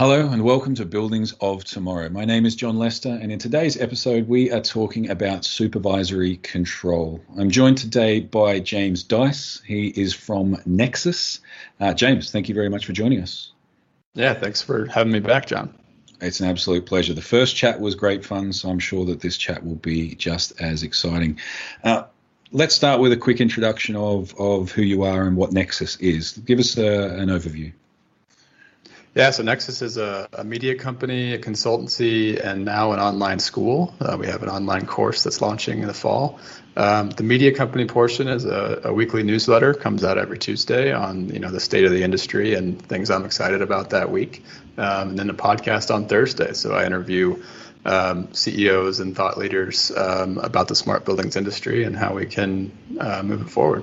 Hello and welcome to Buildings of Tomorrow. My name is John Lester, and in today's episode, we are talking about supervisory control. I'm joined today by James Dice. He is from Nexus. Uh, James, thank you very much for joining us. Yeah, thanks for having me back, John. It's an absolute pleasure. The first chat was great fun, so I'm sure that this chat will be just as exciting. Uh, let's start with a quick introduction of, of who you are and what Nexus is. Give us a, uh, an overview. Yeah, so Nexus is a, a, media company, a consultancy, and now an online school. Uh, we have an online course that's launching in the fall. Um, the media company portion is a, a, weekly newsletter, comes out every Tuesday on you know the state of the industry and things I'm excited about that week. Um, and then a podcast on Thursday. So I interview um, CEOs and thought leaders um, about the smart buildings industry and how we can uh, move it forward.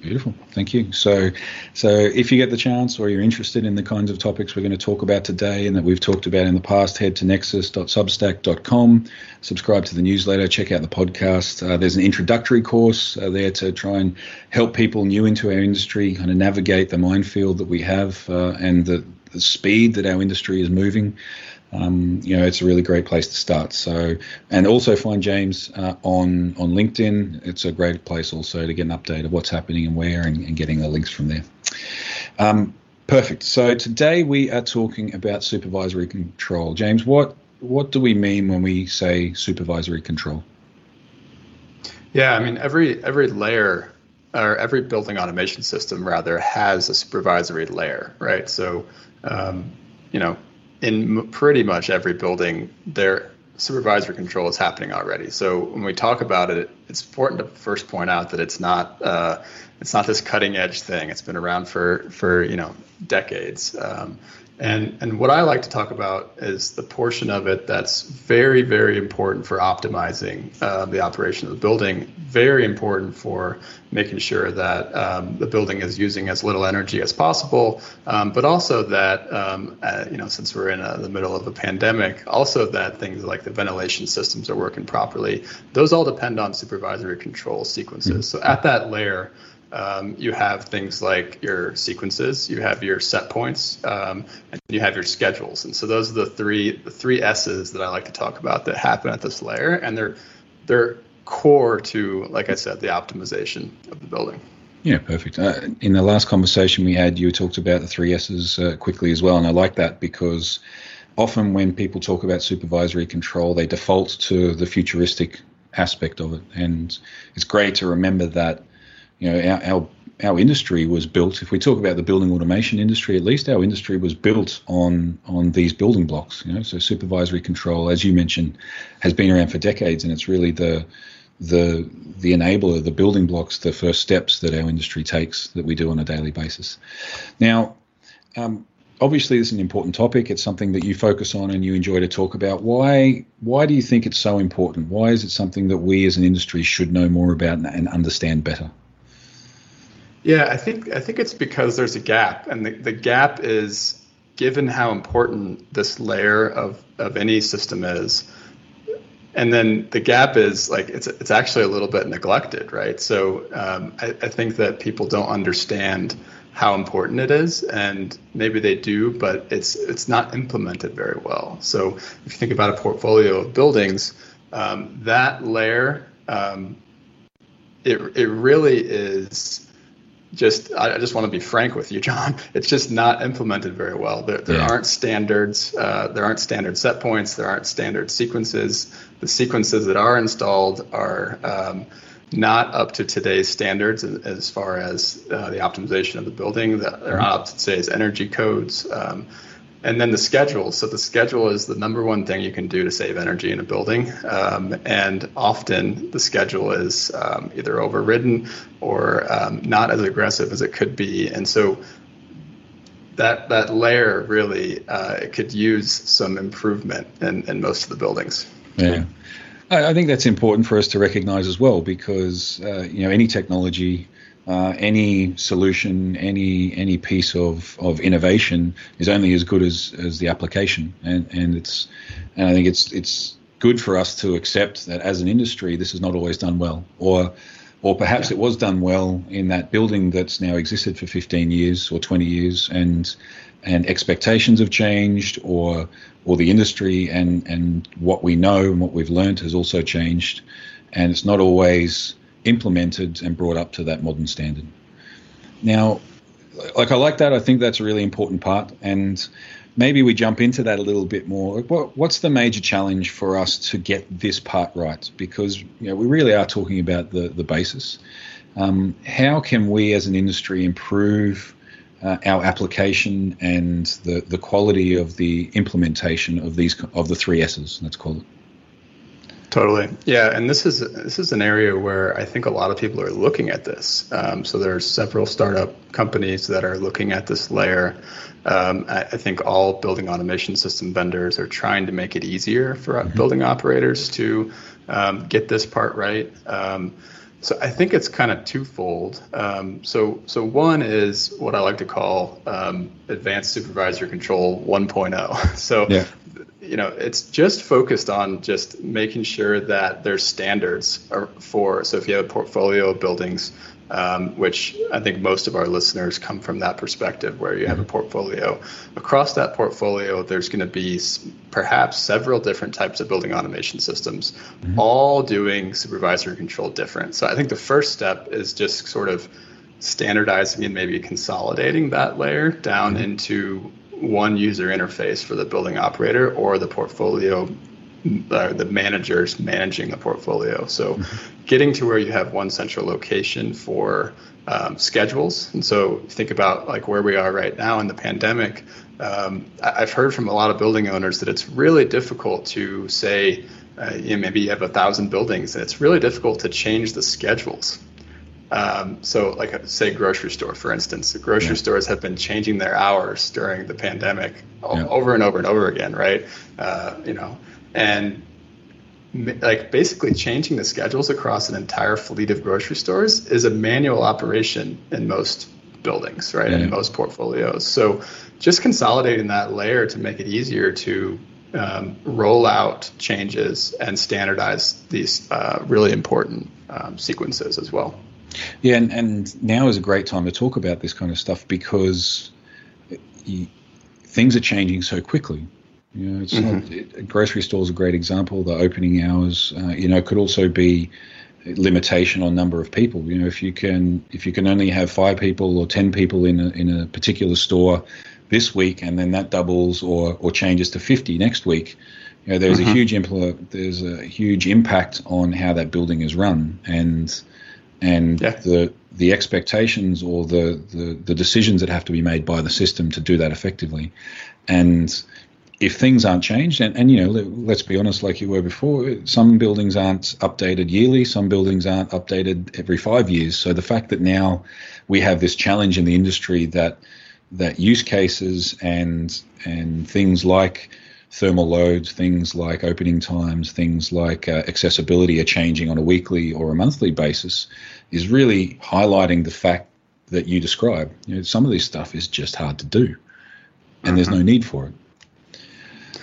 Beautiful. Thank you. So, so if you get the chance or you're interested in the kinds of topics we're going to talk about today and that we've talked about in the past, head to nexus.substack.com, subscribe to the newsletter, check out the podcast. Uh, there's an introductory course uh, there to try and help people new into our industry kind of navigate the minefield that we have uh, and the, the speed that our industry is moving um, you know, it's a really great place to start. So, and also find James uh, on on LinkedIn. It's a great place also to get an update of what's happening and where, and, and getting the links from there. Um, perfect. So today we are talking about supervisory control. James, what what do we mean when we say supervisory control? Yeah, I mean every every layer or every building automation system rather has a supervisory layer, right? So, um, you know, in pretty much every building, their supervisory control is happening already. So when we talk about it, it's important to first point out that it's not uh, it's not this cutting edge thing. It's been around for for you know decades. Um, and, and what I like to talk about is the portion of it that's very, very important for optimizing uh, the operation of the building, very important for making sure that um, the building is using as little energy as possible, um, but also that, um, uh, you know, since we're in a, the middle of a pandemic, also that things like the ventilation systems are working properly. Those all depend on supervisory control sequences. So at that layer, um, you have things like your sequences, you have your set points, um, and you have your schedules. And so those are the three the three S's that I like to talk about that happen at this layer, and they're they're core to, like I said, the optimization of the building. Yeah, perfect. Uh, in the last conversation we had, you talked about the three S's uh, quickly as well, and I like that because often when people talk about supervisory control, they default to the futuristic aspect of it, and it's great to remember that you know, our, our our industry was built. If we talk about the building automation industry, at least our industry was built on on these building blocks. You know, so supervisory control, as you mentioned, has been around for decades, and it's really the the the enabler, the building blocks, the first steps that our industry takes that we do on a daily basis. Now, um, obviously, this is an important topic. It's something that you focus on and you enjoy to talk about. Why why do you think it's so important? Why is it something that we as an industry should know more about and understand better? Yeah, I think I think it's because there's a gap, and the, the gap is given how important this layer of, of any system is. And then the gap is like it's it's actually a little bit neglected, right? So um, I, I think that people don't understand how important it is, and maybe they do, but it's it's not implemented very well. So if you think about a portfolio of buildings, um, that layer, um, it it really is just I just want to be frank with you, John. It's just not implemented very well. There, there yeah. aren't standards. Uh, there aren't standard set points. There aren't standard sequences. The sequences that are installed are um, not up to today's standards as far as uh, the optimization of the building. They're not up to today's energy codes. Um, and then the schedule. So the schedule is the number one thing you can do to save energy in a building. Um, and often the schedule is um, either overridden or um, not as aggressive as it could be. And so that that layer really uh, could use some improvement in, in most of the buildings. Yeah. I think that's important for us to recognize as well because uh, you know any technology uh, any solution, any any piece of, of innovation is only as good as, as the application, and and it's and I think it's it's good for us to accept that as an industry this is not always done well, or or perhaps yeah. it was done well in that building that's now existed for 15 years or 20 years, and and expectations have changed, or or the industry and and what we know and what we've learned has also changed, and it's not always implemented and brought up to that modern standard. Now, like I like that. I think that's a really important part, and maybe we jump into that a little bit more. What, what's the major challenge for us to get this part right? Because you know, we really are talking about the the basis. Um, how can we, as an industry, improve uh, our application and the the quality of the implementation of these of the three S's? Let's call it. Totally, yeah, and this is this is an area where I think a lot of people are looking at this. Um, so there's several startup companies that are looking at this layer. Um, I, I, think all building automation system vendors are trying to make it easier for mm-hmm. building operators to um, get this part right. Um, so I think it's kind of twofold. Um, so so one is what I like to call um, advanced supervisor control 1.0. So yeah you know, it's just focused on just making sure that there's standards for. So if you have a portfolio of buildings, um, which I think most of our listeners come from that perspective, where you have a mm-hmm. portfolio. Across that portfolio, there's going to be perhaps several different types of building automation systems, mm-hmm. all doing supervisory control different. So I think the first step is just sort of standardizing and maybe consolidating that layer down mm-hmm. into one user interface for the building operator or the portfolio uh, the managers managing the portfolio. So, mm-hmm. getting to where you have one central location for um, schedules. And so, think about like where we are right now in the pandemic. Um, I've heard from a lot of building owners that it's really difficult to say, uh, you know, maybe you have a thousand buildings, and it's really difficult to change the schedules um, so, like, say, grocery store, for instance, the grocery yeah. stores have been changing their hours during the pandemic yeah. over and over and over again, right? Uh, you know, and like basically changing the schedules across an entire fleet of grocery stores is a manual operation in most buildings, right? Yeah. In most portfolios. So, just consolidating that layer to make it easier to um, roll out changes and standardize these uh, really important um, sequences as well. Yeah, and, and now is a great time to talk about this kind of stuff because you, things are changing so quickly. You know, it's mm-hmm. not, grocery store is a great example. The opening hours, uh, you know, could also be limitation on number of people. You know, if you can if you can only have five people or ten people in a, in a particular store this week, and then that doubles or or changes to fifty next week, you know, there's mm-hmm. a huge impl- there's a huge impact on how that building is run, and and yeah. the the expectations or the, the the decisions that have to be made by the system to do that effectively. And if things aren't changed, and, and you know, let's be honest, like you were before, some buildings aren't updated yearly, some buildings aren't updated every five years. So the fact that now we have this challenge in the industry that that use cases and and things like thermal loads, things like opening times, things like uh, accessibility are changing on a weekly or a monthly basis, is really highlighting the fact that you describe. You know, some of this stuff is just hard to do, and there's no mm-hmm. need for it.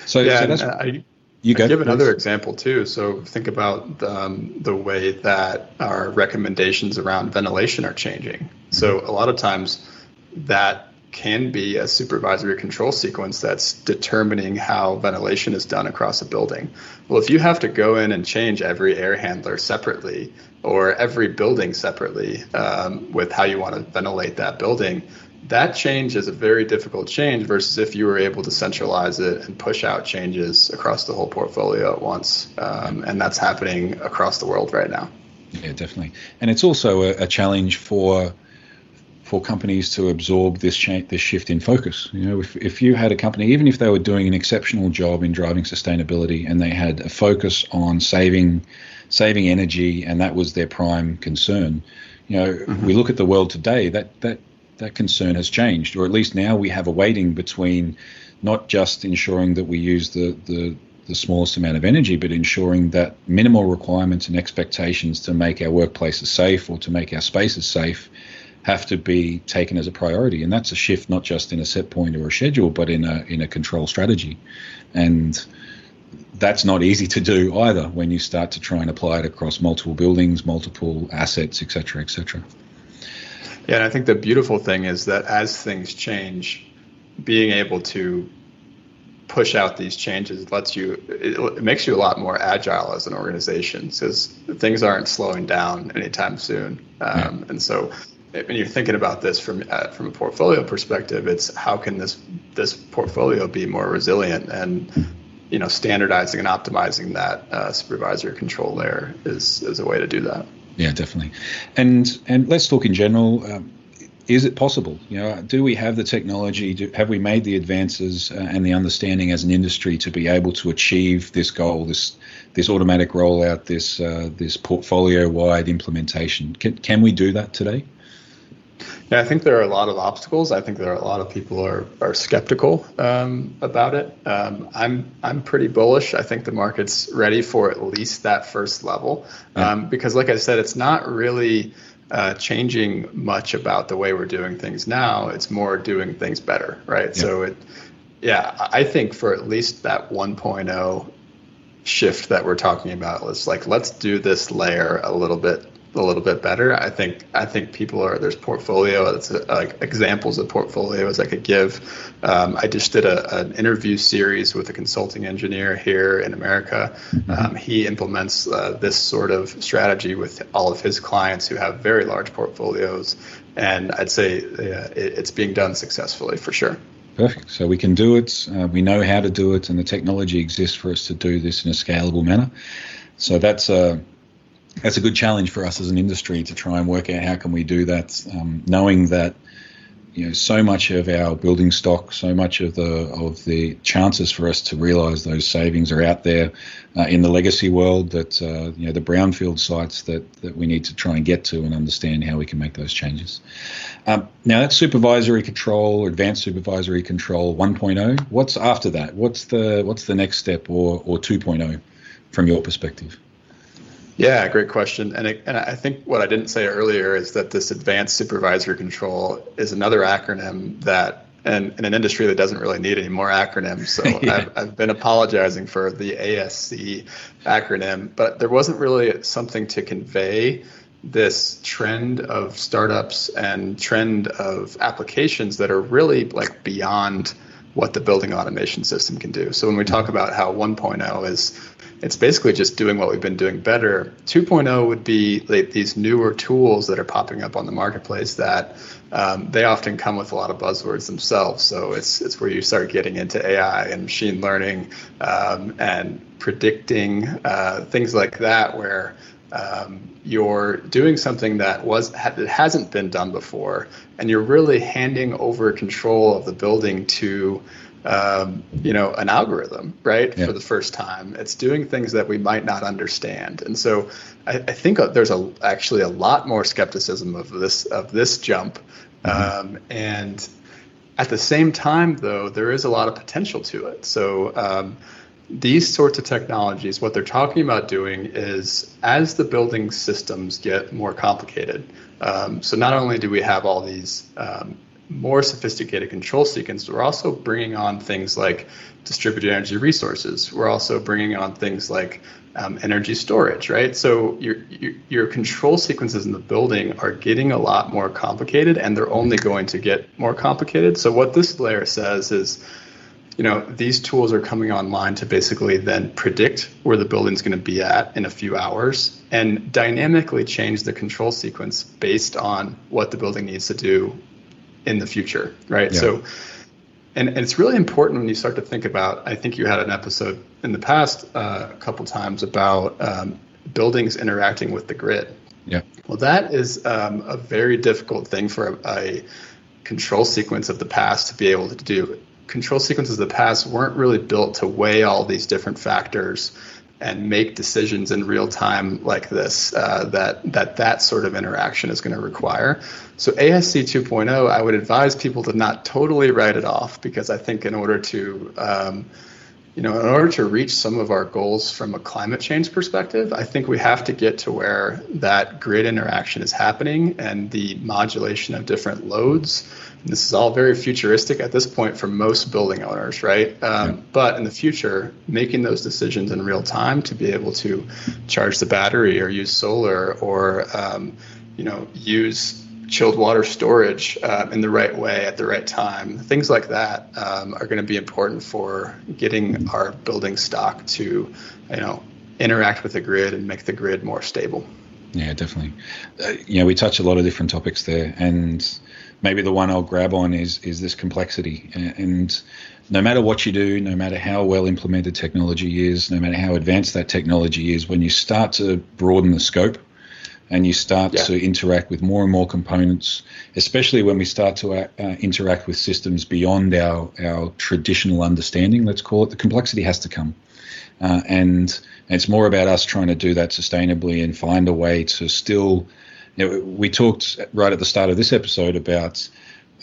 So, yeah, so that's. I, you I give another example too. So think about um, the way that our recommendations around ventilation are changing. So a lot of times that can be a supervisory control sequence that's determining how ventilation is done across a building. Well, if you have to go in and change every air handler separately or every building separately um, with how you want to ventilate that building, that change is a very difficult change versus if you were able to centralize it and push out changes across the whole portfolio at once. Um, and that's happening across the world right now. Yeah, definitely. And it's also a, a challenge for for companies to absorb this change, this shift in focus. You know, if, if you had a company, even if they were doing an exceptional job in driving sustainability, and they had a focus on saving saving energy, and that was their prime concern, you know, mm-hmm. we look at the world today. That that that concern has changed, or at least now we have a weighting between not just ensuring that we use the the the smallest amount of energy, but ensuring that minimal requirements and expectations to make our workplaces safe or to make our spaces safe have to be taken as a priority, and that's a shift not just in a set point or a schedule, but in a in a control strategy. And that's not easy to do either when you start to try and apply it across multiple buildings, multiple assets, et cetera, et cetera. Yeah, and I think the beautiful thing is that as things change, being able to push out these changes lets you it, it makes you a lot more agile as an organization because things aren't slowing down anytime soon um, yeah. and so when you're thinking about this from uh, from a portfolio perspective it's how can this this portfolio be more resilient and you know standardizing and optimizing that uh, supervisory control layer is is a way to do that yeah definitely and and let's talk in general um, is it possible? You know, do we have the technology? Do, have we made the advances uh, and the understanding as an industry to be able to achieve this goal, this this automatic rollout, this uh, this portfolio-wide implementation? Can can we do that today? Yeah, I think there are a lot of obstacles. I think there are a lot of people are are skeptical um, about it. Um, I'm I'm pretty bullish. I think the market's ready for at least that first level um, because, like I said, it's not really uh, changing much about the way we're doing things now. It's more doing things better, right? Yeah. So it, yeah, I think for at least that 1.0 shift that we're talking about, it's like let's do this layer a little bit a little bit better. I think I think people are there's portfolio that's like examples of portfolios I could give. Um, I just did a, an interview series with a consulting engineer here in America. Mm-hmm. Um, he implements uh, this sort of strategy with all of his clients who have very large portfolios, and I'd say uh, it, it's being done successfully for sure. Perfect. So we can do it. Uh, we know how to do it, and the technology exists for us to do this in a scalable manner. So that's a uh, that's a good challenge for us as an industry to try and work out how can we do that, um, knowing that you know so much of our building stock, so much of the of the chances for us to realise those savings are out there uh, in the legacy world. That uh, you know the brownfield sites that that we need to try and get to and understand how we can make those changes. Um, now that's supervisory control, advanced supervisory control 1.0. What's after that? What's the what's the next step or or 2.0 from your perspective? Yeah, great question. And, it, and I think what I didn't say earlier is that this advanced supervisory control is another acronym that, and in an industry that doesn't really need any more acronyms. So yeah. I've, I've been apologizing for the ASC acronym, but there wasn't really something to convey this trend of startups and trend of applications that are really like beyond what the building automation system can do. So when we talk about how 1.0 is it's basically just doing what we've been doing better. 2.0 would be like these newer tools that are popping up on the marketplace that um, they often come with a lot of buzzwords themselves. So it's it's where you start getting into AI and machine learning um, and predicting uh, things like that, where um, you're doing something that was that hasn't been done before, and you're really handing over control of the building to um, you know, an algorithm, right, yeah. for the first time. It's doing things that we might not understand, and so I, I think there's a actually a lot more skepticism of this of this jump, mm-hmm. um, and at the same time, though, there is a lot of potential to it. So. These sorts of technologies, what they're talking about doing is as the building systems get more complicated. Um, so not only do we have all these um, more sophisticated control sequences, we're also bringing on things like distributed energy resources. We're also bringing on things like um, energy storage, right? So your, your, your control sequences in the building are getting a lot more complicated, and they're only going to get more complicated. So what this layer says is, you know, these tools are coming online to basically then predict where the building's going to be at in a few hours and dynamically change the control sequence based on what the building needs to do in the future, right? Yeah. So, and, and, it's really important when you start to think about. I think you had an episode in the past uh, a couple times about um, buildings interacting with the grid. Yeah. Well, that is um, a very difficult thing for a, a control sequence of the past to be able to do. Control sequences of the past weren't really built to weigh all these different factors and make decisions in real time like this uh, that that that sort of interaction is going to require. So ASC 2.0, I would advise people to not totally write it off because I think in order to um, you know, in order to reach some of our goals from a climate change perspective, I think we have to get to where that grid interaction is happening and the modulation of different loads. And this is all very futuristic at this point for most building owners, right? Um, yeah. But in the future, making those decisions in real time to be able to charge the battery or use solar or, um, you know, use chilled water storage uh, in the right way at the right time. Things like that um, are going to be important for getting our building stock to, you know, interact with the grid and make the grid more stable. Yeah, definitely. Uh, you know, we touch a lot of different topics there, and maybe the one I'll grab on is is this complexity. And no matter what you do, no matter how well implemented technology is, no matter how advanced that technology is, when you start to broaden the scope and you start yeah. to interact with more and more components, especially when we start to uh, uh, interact with systems beyond our, our traditional understanding, let's call it, the complexity has to come. Uh, and it's more about us trying to do that sustainably and find a way to still. You know, we talked right at the start of this episode about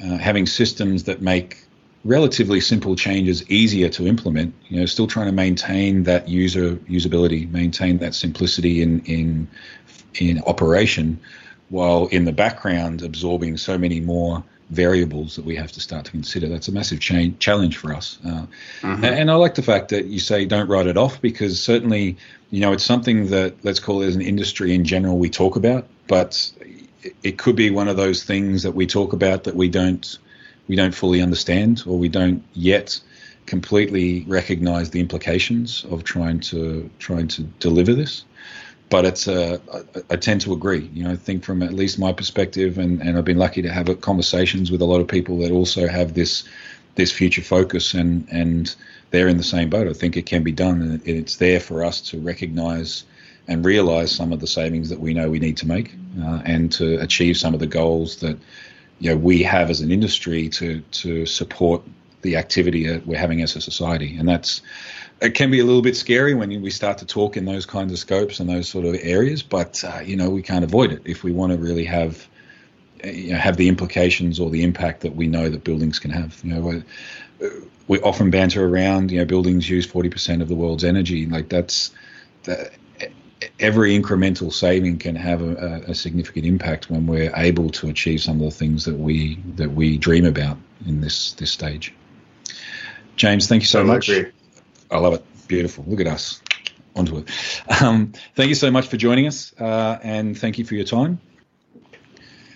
uh, having systems that make relatively simple changes easier to implement. You know, still trying to maintain that user usability, maintain that simplicity in in in operation while in the background absorbing so many more variables that we have to start to consider. That's a massive change, challenge for us. Uh, mm-hmm. and, and, I like the fact that you say don't write it off because certainly, you know, it's something that let's call it as an industry in general we talk about, but it could be one of those things that we talk about that we don't we don't fully understand or we don't yet completely recognize the implications of trying to trying to deliver this but it's uh, I, tend to agree. You know, I think from at least my perspective, and, and I've been lucky to have conversations with a lot of people that also have this this future focus, and and they're in the same boat. I think it can be done, and it's there for us to recognise and realise some of the savings that we know we need to make, uh, and to achieve some of the goals that you know we have as an industry to to support the activity that we're having as a society, and that's it can be a little bit scary when we start to talk in those kinds of scopes and those sort of areas, but uh, you know we can't avoid it if we want to really have uh, you know, have the implications or the impact that we know that buildings can have. You know, we often banter around. You know, buildings use forty percent of the world's energy. Like that's that. Every incremental saving can have a, a, significant impact when we're able to achieve some of the things that we that we dream about in this this stage. James, thank you so much. I love it. Beautiful. Look at us. Onto it. Um, thank you so much for joining us, uh, and thank you for your time.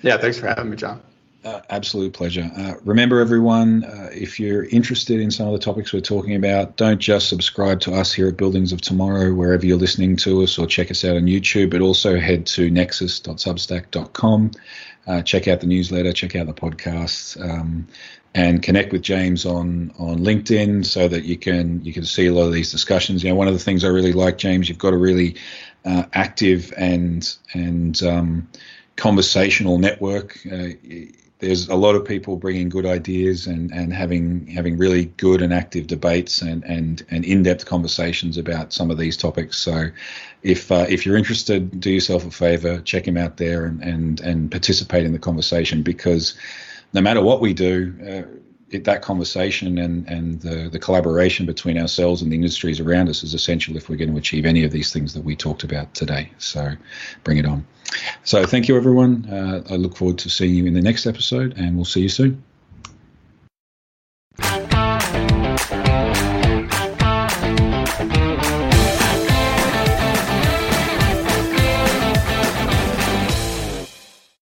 Yeah, thanks for having me, John. Uh, absolute pleasure. Uh, remember, everyone, uh, if you're interested in some of the topics we're talking about, don't just subscribe to us here at Buildings of Tomorrow, wherever you're listening to us, or check us out on YouTube, but also head to nexus.substack.com. Uh, check out the newsletter, check out the podcast. Um, and connect with James on on LinkedIn so that you can you can see a lot of these discussions. You know, one of the things I really like, James, you've got a really uh, active and and um, conversational network. Uh, there's a lot of people bringing good ideas and, and having having really good and active debates and, and, and in-depth conversations about some of these topics. So, if uh, if you're interested, do yourself a favor, check him out there and, and and participate in the conversation because no matter what we do, uh, it, that conversation and, and the, the collaboration between ourselves and the industries around us is essential if we're going to achieve any of these things that we talked about today. So bring it on. So thank you, everyone. Uh, I look forward to seeing you in the next episode, and we'll see you soon.